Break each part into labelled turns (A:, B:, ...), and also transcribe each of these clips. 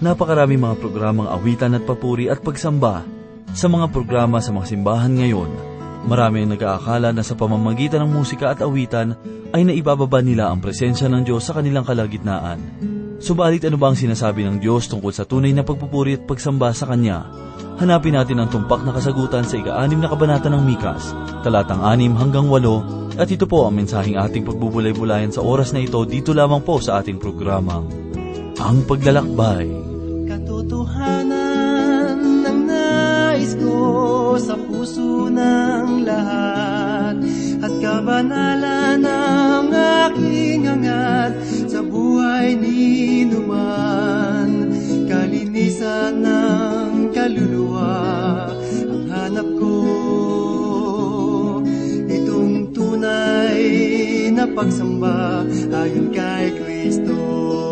A: Napakarami mga programang awitan at papuri at pagsamba sa mga programa sa mga simbahan ngayon. Marami ang nag-aakala na sa pamamagitan ng musika at awitan ay naibababa nila ang presensya ng Diyos sa kanilang kalagitnaan. Subalit ano ba ang sinasabi ng Diyos tungkol sa tunay na pagpupuri at pagsamba sa Kanya? Hanapin natin ang tumpak na kasagutan sa ika-anim na kabanata ng Mikas, talatang anim hanggang walo, at ito po ang mensaheng ating pagbubulay-bulayan sa oras na ito dito lamang po sa ating programang Ang Paglalakbay.
B: Sa puso ng lahat at kabanalan ng aking hangat sa buhay ni numan. Kalinisan ng kaluluwa ang hanap ko. Itong tunay na pagsamba ayon kay Kristo.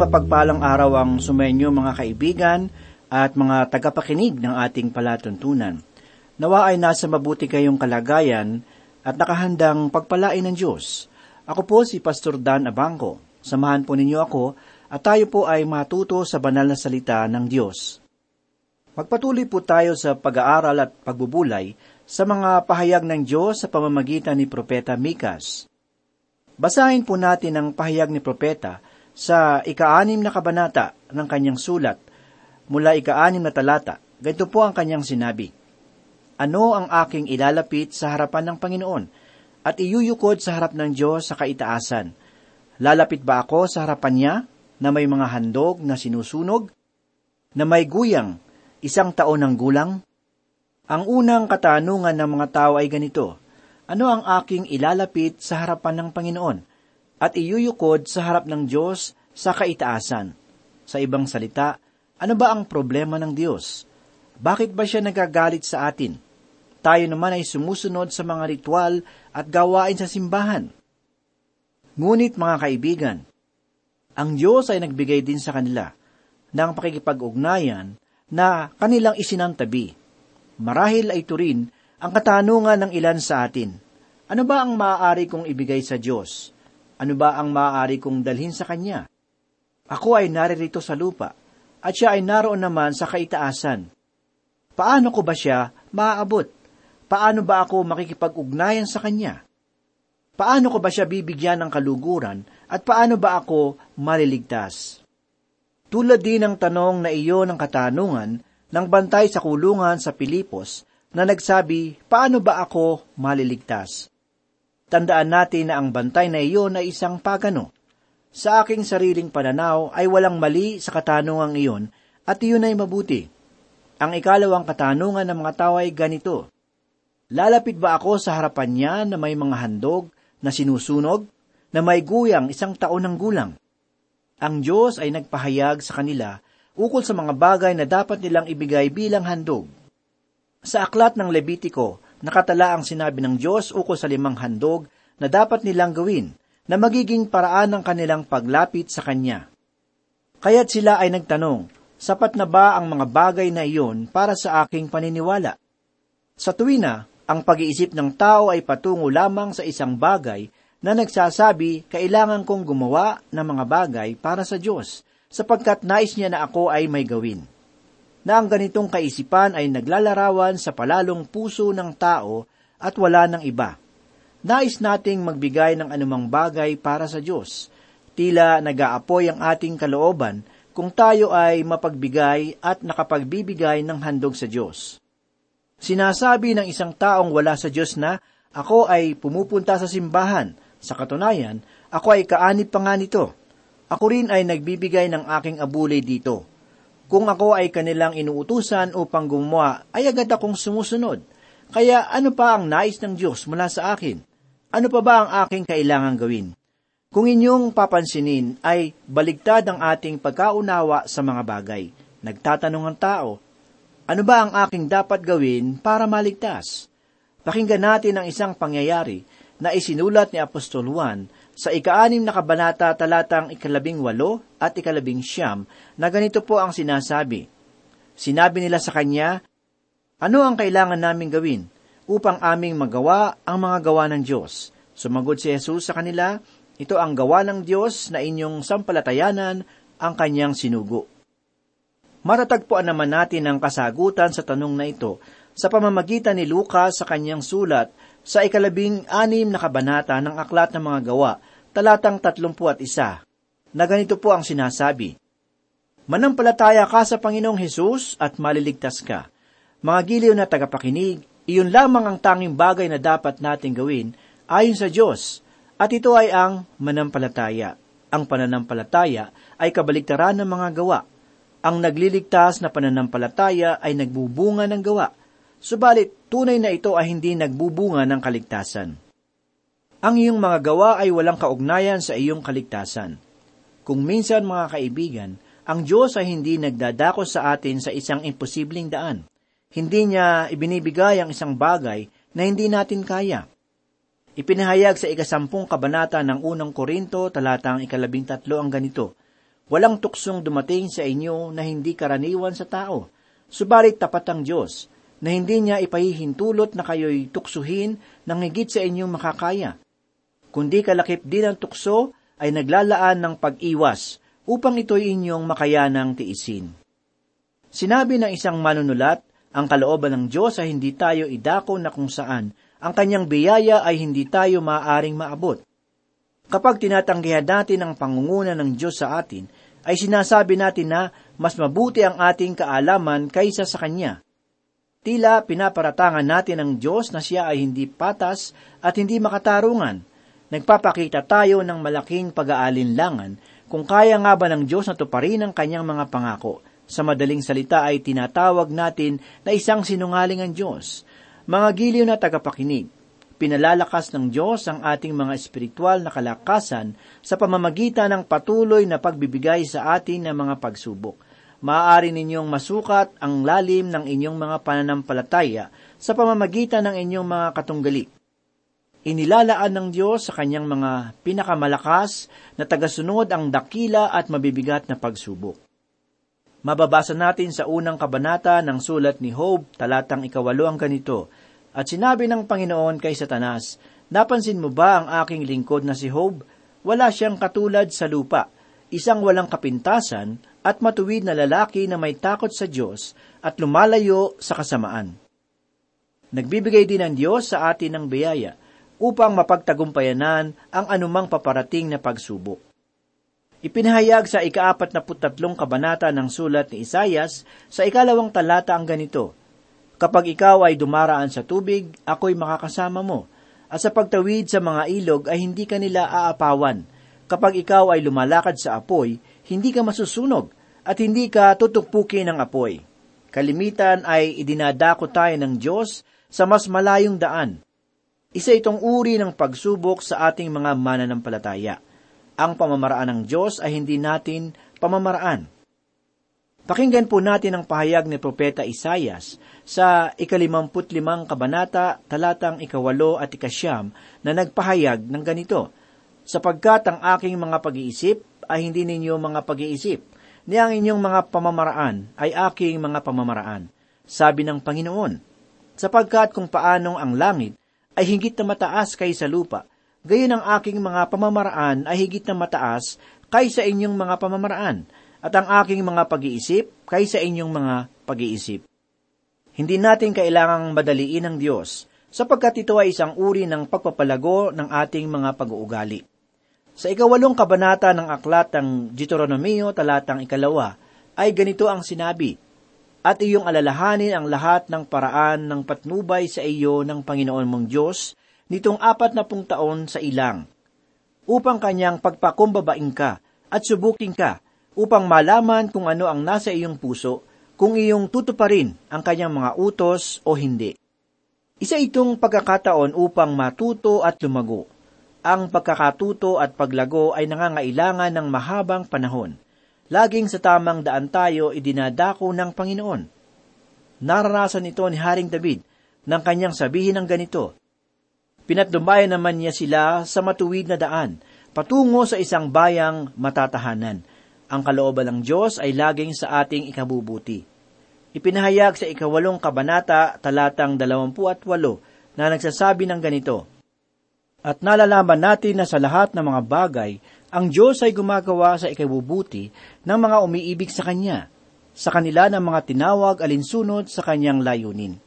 C: Mapagpalang araw ang sumenyo mga kaibigan at mga tagapakinig ng ating palatuntunan. Nawa ay nasa mabuti kayong kalagayan at nakahandang pagpalain ng Diyos. Ako po si Pastor Dan Abangco. Samahan po ninyo ako at tayo po ay matuto sa banal na salita ng Diyos. Magpatuloy po tayo sa pag-aaral at pagbubulay sa mga pahayag ng Diyos sa pamamagitan ni Propeta Mikas. Basahin po natin ang pahayag ni Propeta sa ika-anim na kabanata ng kanyang sulat mula ika-anim na talata. Ganito po ang kanyang sinabi. Ano ang aking ilalapit sa harapan ng Panginoon at iyuyukod sa harap ng Diyos sa kaitaasan? Lalapit ba ako sa harapan niya na may mga handog na sinusunog? Na may guyang, isang taon ng gulang? Ang unang katanungan ng mga tao ay ganito, Ano ang aking ilalapit sa harapan ng Panginoon? At iyuyukod sa harap ng Diyos sa kaitaasan. Sa ibang salita, ano ba ang problema ng Diyos? Bakit ba siya nagagalit sa atin? Tayo naman ay sumusunod sa mga ritual at gawain sa simbahan. Ngunit mga kaibigan, ang Diyos ay nagbigay din sa kanila ng pakikipag-ugnayan na kanilang isinantabi. Marahil ay ito rin ang katanungan ng ilan sa atin. Ano ba ang maaari kong ibigay sa Diyos? Ano ba ang maaari kong dalhin sa Kanya? Ako ay naririto sa lupa, at siya ay naroon naman sa kaitaasan. Paano ko ba siya maaabot? Paano ba ako makikipag-ugnayan sa Kanya? paano ko ba siya bibigyan ng kaluguran at paano ba ako maliligtas? Tulad din ng tanong na iyo ng katanungan ng bantay sa kulungan sa Pilipos na nagsabi, paano ba ako maliligtas? Tandaan natin na ang bantay na iyon ay isang pagano. Sa aking sariling pananaw ay walang mali sa katanungang iyon at iyon ay mabuti. Ang ikalawang katanungan ng mga tao ay ganito, Lalapit ba ako sa harapan niya na may mga handog na sinusunog, na may guyang isang taon ng gulang? Ang Diyos ay nagpahayag sa kanila ukol sa mga bagay na dapat nilang ibigay bilang handog. Sa aklat ng Levitiko, nakatala ang sinabi ng Diyos ukol sa limang handog na dapat nilang gawin na magiging paraan ng kanilang paglapit sa Kanya. Kaya't sila ay nagtanong, sapat na ba ang mga bagay na iyon para sa aking paniniwala? Sa tuwina, ang pag-iisip ng tao ay patungo lamang sa isang bagay na nagsasabi kailangan kong gumawa ng mga bagay para sa Diyos, sapagkat nais niya na ako ay may gawin. Na ang ganitong kaisipan ay naglalarawan sa palalong puso ng tao at wala ng iba. Nais nating magbigay ng anumang bagay para sa Diyos. Tila nag-aapoy ang ating kalooban kung tayo ay mapagbigay at nakapagbibigay ng handog sa Diyos. Sinasabi ng isang taong wala sa Diyos na, ako ay pumupunta sa simbahan. Sa katunayan, ako ay kaanib pa nga nito. Ako rin ay nagbibigay ng aking abulay dito. Kung ako ay kanilang inuutusan upang gumawa, ay agad akong sumusunod. Kaya ano pa ang nais ng Diyos mula sa akin? Ano pa ba ang aking kailangang gawin? Kung inyong papansinin ay baligtad ang ating pagkaunawa sa mga bagay. Nagtatanong ang tao, ano ba ang aking dapat gawin para maligtas? Pakinggan natin ang isang pangyayari na isinulat ni Apostol Juan sa ikaanim na kabanata talatang ikalabing walo at ikalabing siyam na ganito po ang sinasabi. Sinabi nila sa kanya, Ano ang kailangan naming gawin upang aming magawa ang mga gawa ng Diyos? Sumagot si Jesus sa kanila, Ito ang gawa ng Diyos na inyong sampalatayanan ang kanyang sinugo. Matatagpuan naman natin ang kasagutan sa tanong na ito sa pamamagitan ni Lucas sa kanyang sulat sa ikalabing anim na kabanata ng Aklat ng Mga Gawa, talatang tatlumpu at isa, na ganito po ang sinasabi, Manampalataya ka sa Panginoong Hesus at maliligtas ka. Mga giliw na tagapakinig, iyon lamang ang tanging bagay na dapat nating gawin ayon sa Diyos, at ito ay ang manampalataya. Ang pananampalataya ay kabaligtaran ng mga gawa, ang nagliligtas na pananampalataya ay nagbubunga ng gawa, subalit tunay na ito ay hindi nagbubunga ng kaligtasan. Ang iyong mga gawa ay walang kaugnayan sa iyong kaligtasan. Kung minsan mga kaibigan, ang Diyos ay hindi nagdadako sa atin sa isang imposibleng daan. Hindi niya ibinibigay ang isang bagay na hindi natin kaya. Ipinahayag sa ikasampung kabanata ng unang Korinto, talatang ikalabing tatlo ang ganito, Walang tuksong dumating sa inyo na hindi karaniwan sa tao. Subalit tapat ang Diyos, na hindi niya ipahihintulot na kayo'y tuksuhin ng higit sa inyong makakaya. Kundi kalakip din ang tukso ay naglalaan ng pag-iwas upang ito'y inyong makayanang tiisin. Sinabi ng isang manunulat, ang kalooban ng Diyos ay hindi tayo idako na kung saan ang kanyang biyaya ay hindi tayo maaaring maabot. Kapag tinatanggihan natin ang pangunguna ng Diyos sa atin, ay sinasabi natin na mas mabuti ang ating kaalaman kaysa sa Kanya. Tila pinaparatangan natin ang Diyos na siya ay hindi patas at hindi makatarungan. Nagpapakita tayo ng malaking pag-aalinlangan kung kaya nga ba ng Diyos na tuparin ang kanyang mga pangako. Sa madaling salita ay tinatawag natin na isang sinungaling ang Diyos. Mga giliw na tagapakinig, pinalalakas ng Diyos ang ating mga espiritual na kalakasan sa pamamagitan ng patuloy na pagbibigay sa atin ng mga pagsubok. Maaari ninyong masukat ang lalim ng inyong mga pananampalataya sa pamamagitan ng inyong mga katunggali. Inilalaan ng Diyos sa kanyang mga pinakamalakas na tagasunod ang dakila at mabibigat na pagsubok. Mababasa natin sa unang kabanata ng sulat ni Job, talatang ikawalo ang ganito, at sinabi ng Panginoon kay Satanas, Napansin mo ba ang aking lingkod na si Job? Wala siyang katulad sa lupa, isang walang kapintasan at matuwid na lalaki na may takot sa Diyos at lumalayo sa kasamaan. Nagbibigay din ang Diyos sa atin ng biyaya. Upang mapagtagumpayanan ang anumang paparating na pagsubok. Ipinahayag sa ikaapat na putatlong kabanata ng sulat ni Isayas sa ikalawang talata ang ganito, Kapag ikaw ay dumaraan sa tubig, ako'y makakasama mo, at sa pagtawid sa mga ilog ay hindi ka nila aapawan. Kapag ikaw ay lumalakad sa apoy, hindi ka masusunog, at hindi ka tutukpukin ng apoy. Kalimitan ay idinadako tayo ng Diyos sa mas malayong daan. Isa itong uri ng pagsubok sa ating mga mananampalataya ang pamamaraan ng Diyos ay hindi natin pamamaraan. Pakinggan po natin ang pahayag ni Propeta Isayas sa ikalimamput limang kabanata, talatang ikawalo at ikasyam na nagpahayag ng ganito, Sapagkat ang aking mga pag-iisip ay hindi ninyo mga pag-iisip, ni ang inyong mga pamamaraan ay aking mga pamamaraan, sabi ng Panginoon. Sapagkat kung paanong ang langit ay higit na mataas kaysa lupa, gayon ang aking mga pamamaraan ay higit na mataas kaysa inyong mga pamamaraan, at ang aking mga pag-iisip kaysa inyong mga pag-iisip. Hindi natin kailangang madaliin ang Diyos, sapagkat ito ay isang uri ng pagpapalago ng ating mga pag-uugali. Sa ikawalong kabanata ng aklat ng Deuteronomio talatang ikalawa, ay ganito ang sinabi, At iyong alalahanin ang lahat ng paraan ng patnubay sa iyo ng Panginoon mong Diyos, nitong apat na pung taon sa ilang, upang kanyang pagpakumbabain ka at subukin ka, upang malaman kung ano ang nasa iyong puso, kung iyong tutuparin ang kanyang mga utos o hindi. Isa itong pagkakataon upang matuto at lumago. Ang pagkakatuto at paglago ay nangangailangan ng mahabang panahon. Laging sa tamang daan tayo idinadako ng Panginoon. Naranasan ito ni Haring David nang kanyang sabihin ng ganito, Pinatnubayan naman niya sila sa matuwid na daan, patungo sa isang bayang matatahanan. Ang kalooban ng Diyos ay laging sa ating ikabubuti. Ipinahayag sa ikawalong kabanata, talatang dalawampu at walo, na nagsasabi ng ganito, At nalalaman natin na sa lahat ng mga bagay, ang Diyos ay gumagawa sa ikabubuti ng mga umiibig sa Kanya, sa kanila ng mga tinawag alinsunod sa Kanyang layunin.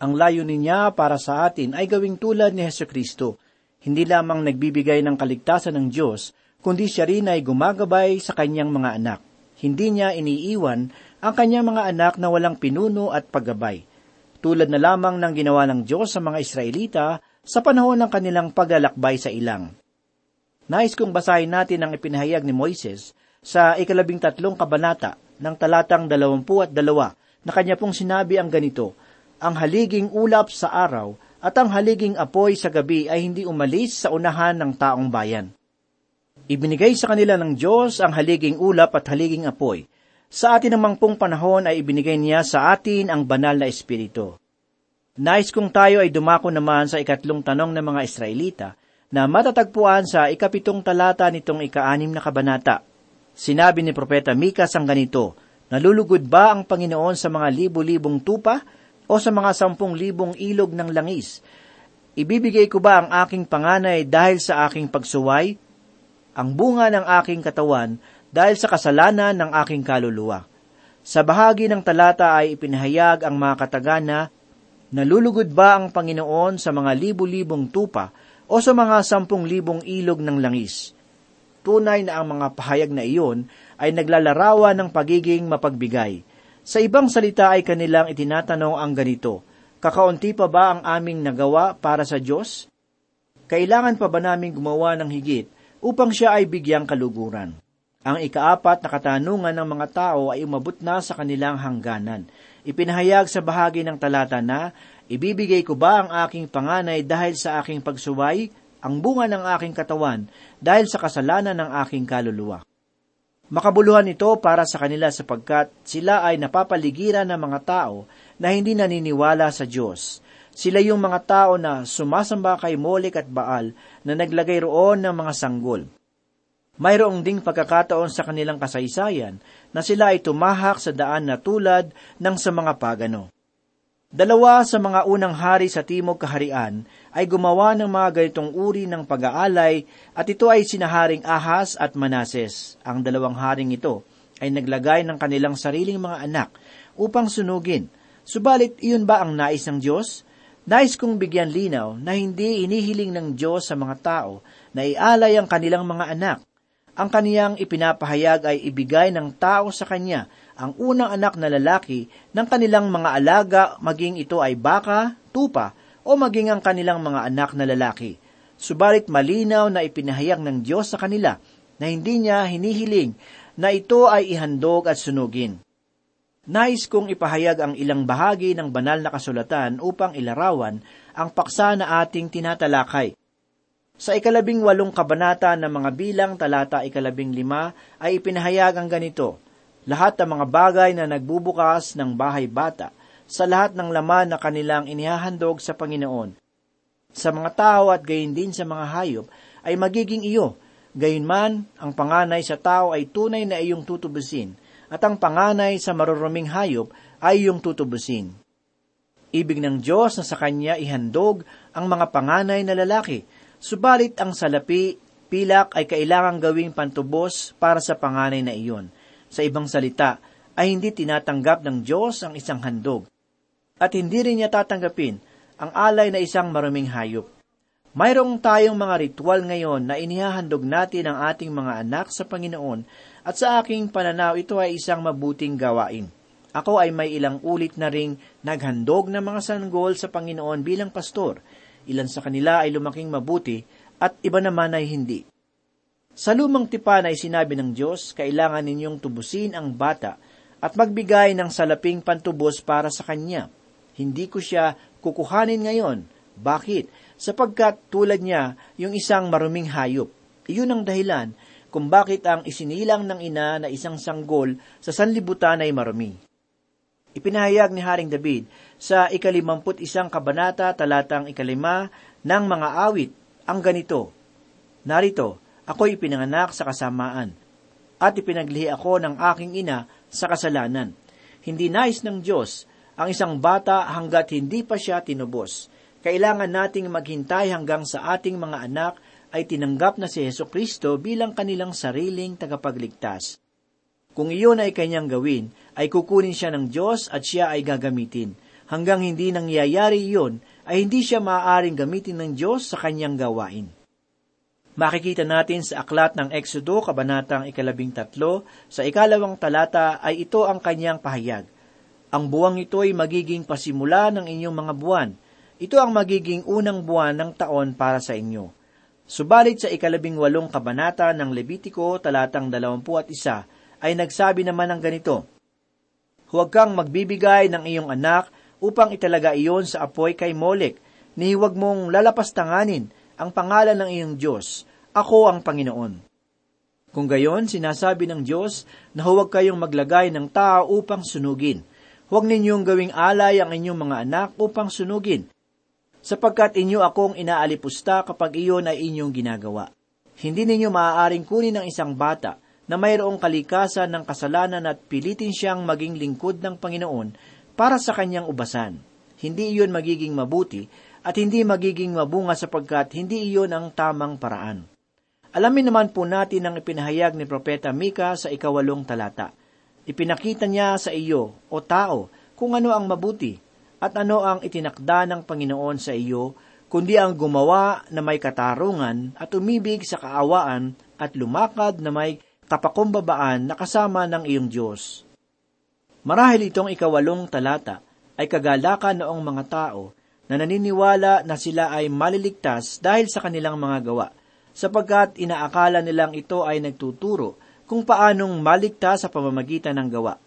C: Ang layunin niya para sa atin ay gawing tulad ni Heso Kristo, hindi lamang nagbibigay ng kaligtasan ng Diyos, kundi siya rin ay gumagabay sa kanyang mga anak. Hindi niya iniiwan ang kanyang mga anak na walang pinuno at paggabay. Tulad na lamang ng ginawa ng Diyos sa mga Israelita sa panahon ng kanilang paglalakbay sa ilang. Nais kong basahin natin ang ipinahayag ni Moises sa ikalabing tatlong kabanata ng talatang dalawampu at dalawa na kanya pong sinabi ang ganito, ang haliging ulap sa araw at ang haliging apoy sa gabi ay hindi umalis sa unahan ng taong bayan. Ibinigay sa kanila ng Diyos ang haliging ulap at haliging apoy. Sa atin namang pong panahon ay ibinigay niya sa atin ang banal na Espiritu. Nais kong tayo ay dumako naman sa ikatlong tanong ng mga Israelita na matatagpuan sa ikapitong talata nitong ikaanim na kabanata. Sinabi ni Propeta Mikas ang ganito, Nalulugod ba ang Panginoon sa mga libo-libong tupa o sa mga sampung libong ilog ng langis? Ibibigay ko ba ang aking panganay dahil sa aking pagsuway? Ang bunga ng aking katawan dahil sa kasalanan ng aking kaluluwa. Sa bahagi ng talata ay ipinahayag ang mga katagana, nalulugod ba ang Panginoon sa mga libu-libong tupa o sa mga sampung libong ilog ng langis? Tunay na ang mga pahayag na iyon ay naglalarawan ng pagiging mapagbigay. Sa ibang salita ay kanilang itinatanong ang ganito, Kakaunti pa ba ang aming nagawa para sa Diyos? Kailangan pa ba namin gumawa ng higit upang siya ay bigyang kaluguran? Ang ikaapat na katanungan ng mga tao ay umabot na sa kanilang hangganan. Ipinahayag sa bahagi ng talata na, Ibibigay ko ba ang aking panganay dahil sa aking pagsuway, ang bunga ng aking katawan dahil sa kasalanan ng aking kaluluwa? Makabuluhan ito para sa kanila sapagkat sila ay napapaligiran ng mga tao na hindi naniniwala sa Diyos. Sila yung mga tao na sumasamba kay Molek at Baal na naglagay roon ng mga sanggol. Mayroong ding pagkakataon sa kanilang kasaysayan na sila ay tumahak sa daan na tulad ng sa mga pagano. Dalawa sa mga unang hari sa Timog Kaharian ay gumawa ng mga ganitong uri ng pag-aalay at ito ay sinaharing Ahas at Manases. Ang dalawang haring ito ay naglagay ng kanilang sariling mga anak upang sunugin. Subalit iyon ba ang nais ng Diyos? Nais kong bigyan linaw na hindi inihiling ng Diyos sa mga tao na ialay ang kanilang mga anak. Ang kaniyang ipinapahayag ay ibigay ng tao sa kanya ang unang anak na lalaki ng kanilang mga alaga maging ito ay baka, tupa, o maging ang kanilang mga anak na lalaki. Subalit malinaw na ipinahayag ng Diyos sa kanila na hindi niya hinihiling na ito ay ihandog at sunugin. Nais kong ipahayag ang ilang bahagi ng banal na kasulatan upang ilarawan ang paksa na ating tinatalakay. Sa ikalabing walong kabanata ng mga bilang talata ikalabing lima ay ipinahayag ang ganito, Lahat ng mga bagay na nagbubukas ng bahay bata, sa lahat ng laman na kanilang inihahandog sa Panginoon. Sa mga tao at gayon din sa mga hayop ay magiging iyo, Gayunman, ang panganay sa tao ay tunay na iyong tutubusin, at ang panganay sa maruruming hayop ay iyong tutubusin. Ibig ng Diyos na sa Kanya ihandog ang mga panganay na lalaki, subalit ang salapi, pilak ay kailangang gawing pantubos para sa panganay na iyon. Sa ibang salita, ay hindi tinatanggap ng Diyos ang isang handog. At hindi rin niya tatanggapin ang alay na isang maruming hayop. Mayroong tayong mga ritual ngayon na inihahandog natin ang ating mga anak sa Panginoon at sa aking pananaw ito ay isang mabuting gawain. Ako ay may ilang ulit na ring naghandog ng mga sanggol sa Panginoon bilang pastor. Ilan sa kanila ay lumaking mabuti at iba naman ay hindi. Sa lumang tipan ay sinabi ng Diyos, kailangan ninyong tubusin ang bata at magbigay ng salaping pantubos para sa kanya. Hindi ko siya kukuhanin ngayon. Bakit? sapagkat tulad niya yung isang maruming hayop. Iyon ang dahilan kung bakit ang isinilang ng ina na isang sanggol sa sanlibutan ay marumi. Ipinahayag ni Haring David sa ikalimamput isang kabanata talatang ikalima ng mga awit ang ganito, Narito, ako'y ipinanganak sa kasamaan, at ipinaglihi ako ng aking ina sa kasalanan. Hindi nais ng Diyos ang isang bata hanggat hindi pa siya tinubos kailangan nating maghintay hanggang sa ating mga anak ay tinanggap na si Yeso Kristo bilang kanilang sariling tagapagligtas. Kung iyon ay kanyang gawin, ay kukunin siya ng Diyos at siya ay gagamitin. Hanggang hindi nangyayari iyon, ay hindi siya maaaring gamitin ng Diyos sa kanyang gawain. Makikita natin sa aklat ng Exodo, kabanatang ikalabing tatlo, sa ikalawang talata ay ito ang kanyang pahayag. Ang buwang ito ay magiging pasimula ng inyong mga buwan, ito ang magiging unang buwan ng taon para sa inyo. Subalit sa ikalabing walong kabanata ng Levitiko talatang dalawampu at isa ay nagsabi naman ng ganito, Huwag kang magbibigay ng iyong anak upang italaga iyon sa apoy kay Molek, ni huwag mong lalapastanganin ang pangalan ng iyong Diyos. Ako ang Panginoon. Kung gayon, sinasabi ng Diyos na huwag kayong maglagay ng tao upang sunugin. Huwag ninyong gawing alay ang inyong mga anak upang sunugin, sapagkat inyo akong inaalipusta kapag iyon ay inyong ginagawa. Hindi ninyo maaaring kunin ng isang bata na mayroong kalikasan ng kasalanan at pilitin siyang maging lingkod ng Panginoon para sa kanyang ubasan. Hindi iyon magiging mabuti at hindi magiging mabunga sapagkat hindi iyon ang tamang paraan. Alamin naman po natin ang ipinahayag ni Propeta Mika sa ikawalong talata. Ipinakita niya sa iyo, o tao, kung ano ang mabuti, at ano ang itinakda ng Panginoon sa iyo, kundi ang gumawa na may katarungan at umibig sa kaawaan at lumakad na may kapakumbabaan na kasama ng iyong Diyos. Marahil itong ikawalong talata ay kagalakan noong mga tao na naniniwala na sila ay maliligtas dahil sa kanilang mga gawa, sapagkat inaakala nilang ito ay nagtuturo kung paanong maligtas sa pamamagitan ng gawa.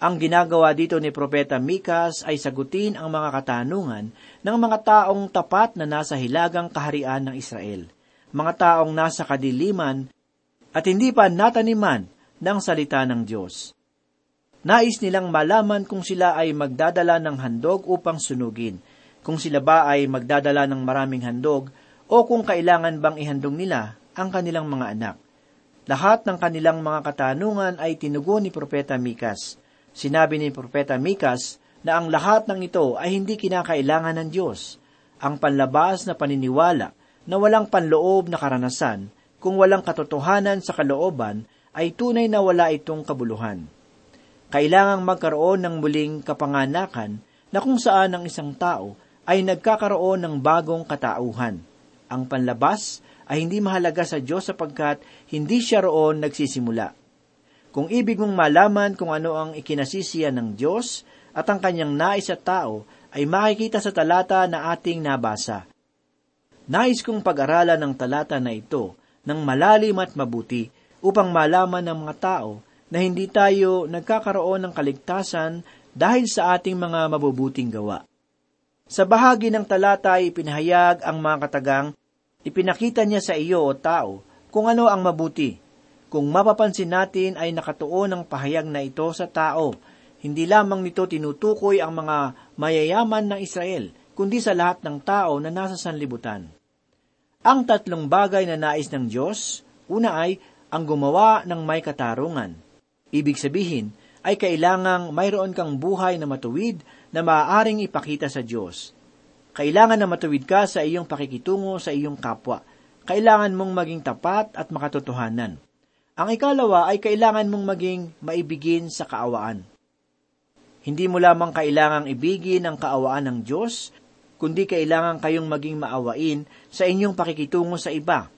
C: Ang ginagawa dito ni Propeta Mikas ay sagutin ang mga katanungan ng mga taong tapat na nasa hilagang kaharian ng Israel, mga taong nasa kadiliman at hindi pa nataniman ng salita ng Diyos. Nais nilang malaman kung sila ay magdadala ng handog upang sunugin, kung sila ba ay magdadala ng maraming handog, o kung kailangan bang ihandog nila ang kanilang mga anak. Lahat ng kanilang mga katanungan ay tinugon ni Propeta Mikas. Sinabi ni Propeta Mikas na ang lahat ng ito ay hindi kinakailangan ng Diyos. Ang panlabas na paniniwala na walang panloob na karanasan, kung walang katotohanan sa kalooban, ay tunay na wala itong kabuluhan. Kailangang magkaroon ng muling kapanganakan na kung saan ang isang tao ay nagkakaroon ng bagong katauhan. Ang panlabas ay hindi mahalaga sa Diyos sapagkat hindi siya roon nagsisimula. Kung ibig mong malaman kung ano ang ikinasisiya ng Diyos at ang kanyang nais sa tao, ay makikita sa talata na ating nabasa. Nais kong pag-aralan ng talata na ito ng malalim at mabuti upang malaman ng mga tao na hindi tayo nagkakaroon ng kaligtasan dahil sa ating mga mabubuting gawa. Sa bahagi ng talata ay ipinahayag ang mga katagang, ipinakita niya sa iyo o tao kung ano ang mabuti. Kung mapapansin natin ay nakatuon ang pahayag na ito sa tao. Hindi lamang nito tinutukoy ang mga mayayaman ng Israel, kundi sa lahat ng tao na nasa sanlibutan. Ang tatlong bagay na nais ng Diyos, una ay ang gumawa ng may katarungan. Ibig sabihin, ay kailangang mayroon kang buhay na matuwid na maaaring ipakita sa Diyos. Kailangan na matuwid ka sa iyong pakikitungo sa iyong kapwa. Kailangan mong maging tapat at makatotohanan. Ang ikalawa ay kailangan mong maging maibigin sa kaawaan. Hindi mo lamang kailangang ibigin ang kaawaan ng Diyos, kundi kailangan kayong maging maawain sa inyong pakikitungo sa iba.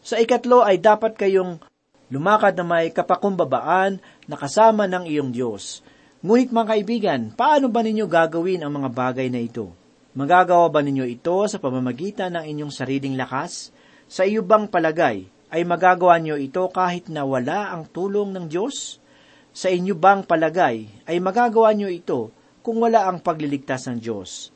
C: Sa ikatlo ay dapat kayong lumakad na may kapakumbabaan na kasama ng iyong Diyos. Ngunit mga kaibigan, paano ba ninyo gagawin ang mga bagay na ito? Magagawa ba ninyo ito sa pamamagitan ng inyong sariling lakas? Sa iyo bang palagay ay magagawa niyo ito kahit na wala ang tulong ng Diyos? Sa inyo bang palagay ay magagawa niyo ito kung wala ang pagliligtas ng Diyos?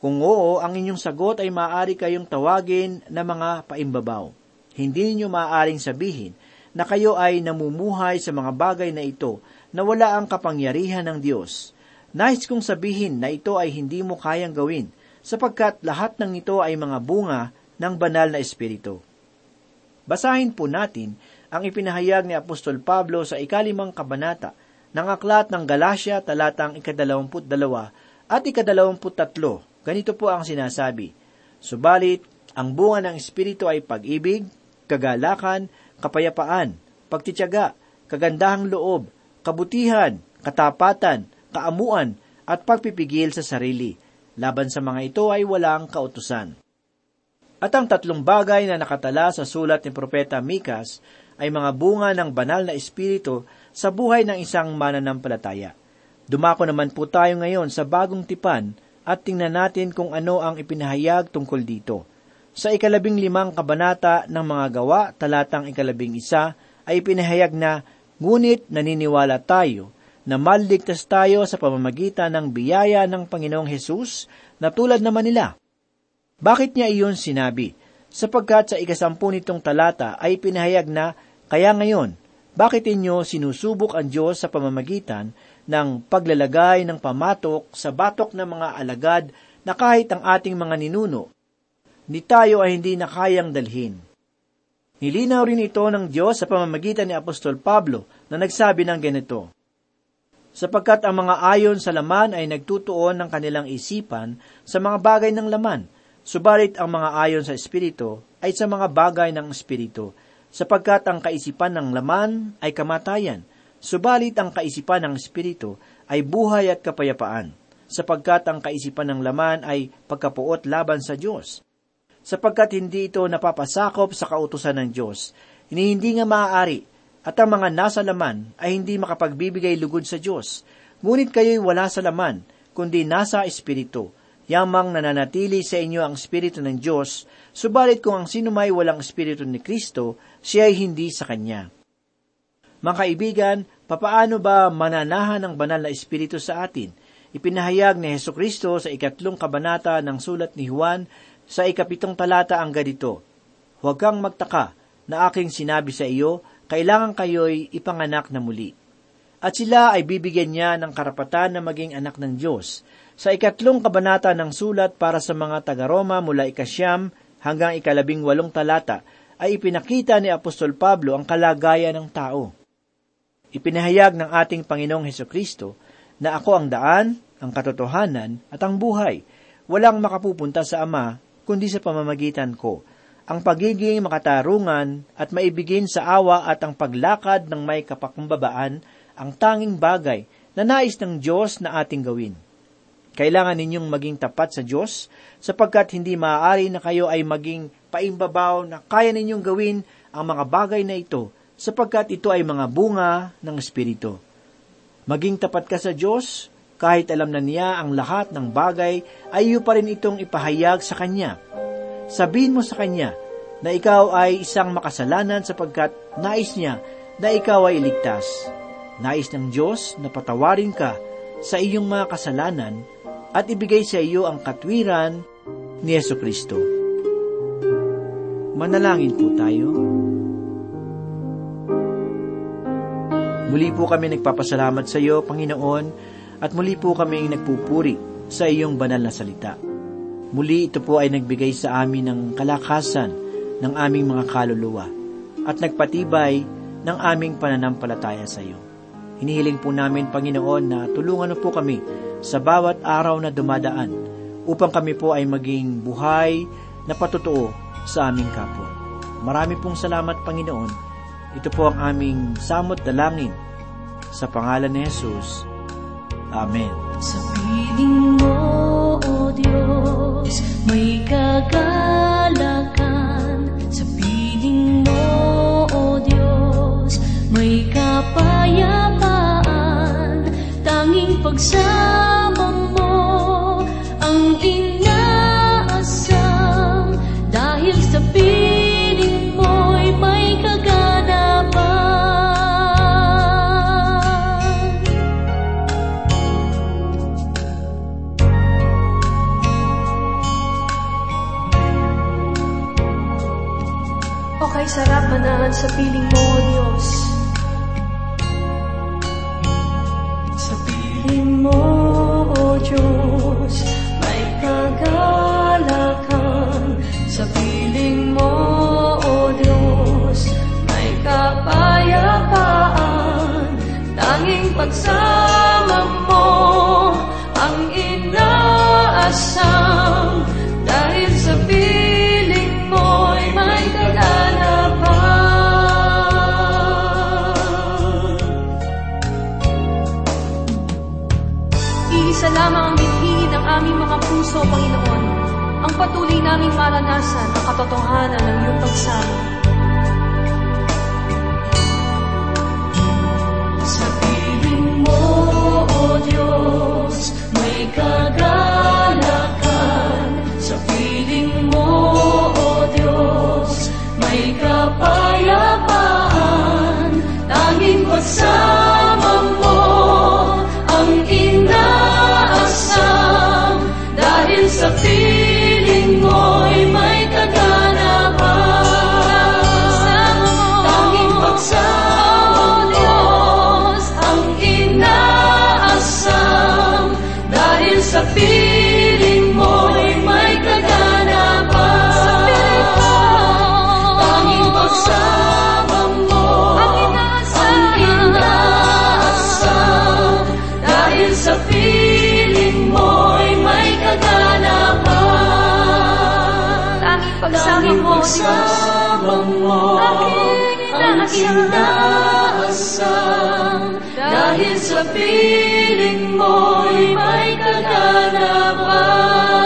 C: Kung oo, ang inyong sagot ay maaari kayong tawagin na mga paimbabaw. Hindi niyo maaaring sabihin na kayo ay namumuhay sa mga bagay na ito na wala ang kapangyarihan ng Diyos. Nais kong sabihin na ito ay hindi mo kayang gawin, sapagkat lahat ng ito ay mga bunga ng banal na Espiritu. Basahin po natin ang ipinahayag ni Apostol Pablo sa ikalimang kabanata ng aklat ng Galacia talatang ikadalawamput dalawa at ikadalawamput tatlo. Ganito po ang sinasabi, Subalit, ang bunga ng Espiritu ay pag-ibig, kagalakan, kapayapaan, pagtityaga, kagandahang loob, kabutihan, katapatan, kaamuan, at pagpipigil sa sarili. Laban sa mga ito ay walang kautusan. At ang tatlong bagay na nakatala sa sulat ni Propeta Mikas ay mga bunga ng banal na espiritu sa buhay ng isang mananampalataya. Dumako naman po tayo ngayon sa bagong tipan at tingnan natin kung ano ang ipinahayag tungkol dito. Sa ikalabing limang kabanata ng mga gawa, talatang ikalabing isa, ay pinahayag na, Ngunit naniniwala tayo na maligtas tayo sa pamamagitan ng biyaya ng Panginoong Hesus na tulad naman nila. Bakit niya iyon sinabi? Sapagkat sa ikasampu nitong talata ay pinahayag na, Kaya ngayon, bakit inyo sinusubok ang Diyos sa pamamagitan ng paglalagay ng pamatok sa batok ng mga alagad na kahit ang ating mga ninuno ni tayo ay hindi na kayang dalhin. Nilinaw rin ito ng Diyos sa pamamagitan ni Apostol Pablo na nagsabi ng ganito, Sapagkat ang mga ayon sa laman ay nagtutuon ng kanilang isipan sa mga bagay ng laman, subalit ang mga ayon sa Espiritu ay sa mga bagay ng Espiritu, sapagkat ang kaisipan ng laman ay kamatayan, subalit ang kaisipan ng Espiritu ay buhay at kapayapaan, sapagkat ang kaisipan ng laman ay pagkapuot laban sa Diyos sapagkat hindi ito napapasakop sa kautusan ng Diyos. Hindi nga maaari, at ang mga nasa laman ay hindi makapagbibigay lugod sa Diyos. Ngunit kayo'y wala sa laman, kundi nasa Espiritu. Yamang nananatili sa inyo ang Espiritu ng Diyos, subalit kung ang sino may walang Espiritu ni Kristo, siya ay hindi sa Kanya. Mga kaibigan, papaano ba mananahan ng banal na Espiritu sa atin? Ipinahayag ni Heso Kristo sa ikatlong kabanata ng sulat ni Juan sa ikapitong talata ang ganito, Huwag kang magtaka na aking sinabi sa iyo, kailangan kayo'y ipanganak na muli. At sila ay bibigyan niya ng karapatan na maging anak ng Diyos. Sa ikatlong kabanata ng sulat para sa mga taga-Roma mula ikasyam hanggang ikalabing walong talata, ay ipinakita ni Apostol Pablo ang kalagayan ng tao. Ipinahayag ng ating Panginoong Heso Kristo na ako ang daan, ang katotohanan at ang buhay. Walang makapupunta sa Ama kundi sa pamamagitan ko. Ang pagiging makatarungan at maibigin sa awa at ang paglakad ng may kapakumbabaan ang tanging bagay na nais ng Diyos na ating gawin. Kailangan ninyong maging tapat sa Diyos sapagkat hindi maaari na kayo ay maging paimbabaw na kaya ninyong gawin ang mga bagay na ito sapagkat ito ay mga bunga ng Espiritu. Maging tapat ka sa Diyos kahit alam na niya ang lahat ng bagay ay iyo pa rin itong ipahayag sa Kanya. Sabihin mo sa Kanya na ikaw ay isang makasalanan sapagkat nais niya na ikaw ay iligtas. Nais ng Diyos na patawarin ka sa iyong mga kasalanan at ibigay sa iyo ang katwiran ni Yeso Kristo. Manalangin po tayo. Muli po kami nagpapasalamat sa iyo, Panginoon, at muli po kami nagpupuri sa iyong banal na salita. Muli ito po ay nagbigay sa amin ng kalakasan ng aming mga kaluluwa at nagpatibay ng aming pananampalataya sa iyo. Hinihiling po namin, Panginoon, na tulungan mo po kami sa bawat araw na dumadaan upang kami po ay maging buhay na patutuo sa aming kapwa. Marami pong salamat, Panginoon. Ito po ang aming samot dalangin sa pangalan ni Jesus. Amen.
D: Sa mo, O Diyos, may kagalakan. Sa piling mo, O Diyos, may kapayapaan. Tanging pagsama manahan sa piling mo, O Diyos. Sa piling mo, O Diyos, may kagalakan. Sa piling mo, O Diyos, may kapayapaan. Tanging pagsama mo, ang inaasam. Ang patuloy naming maranasan ang katotohanan ng iyong pagsama. Sa mo, O Diyos, may kagalakan. Sa piling mo, O Diyos, may kapayapaan. Tanging pagsama mo ang inaasam. Dahil sa piling kaganapan. Tanging pagsama mo. Ang inaasam. Dahil sa piling mo'y may kaganapan.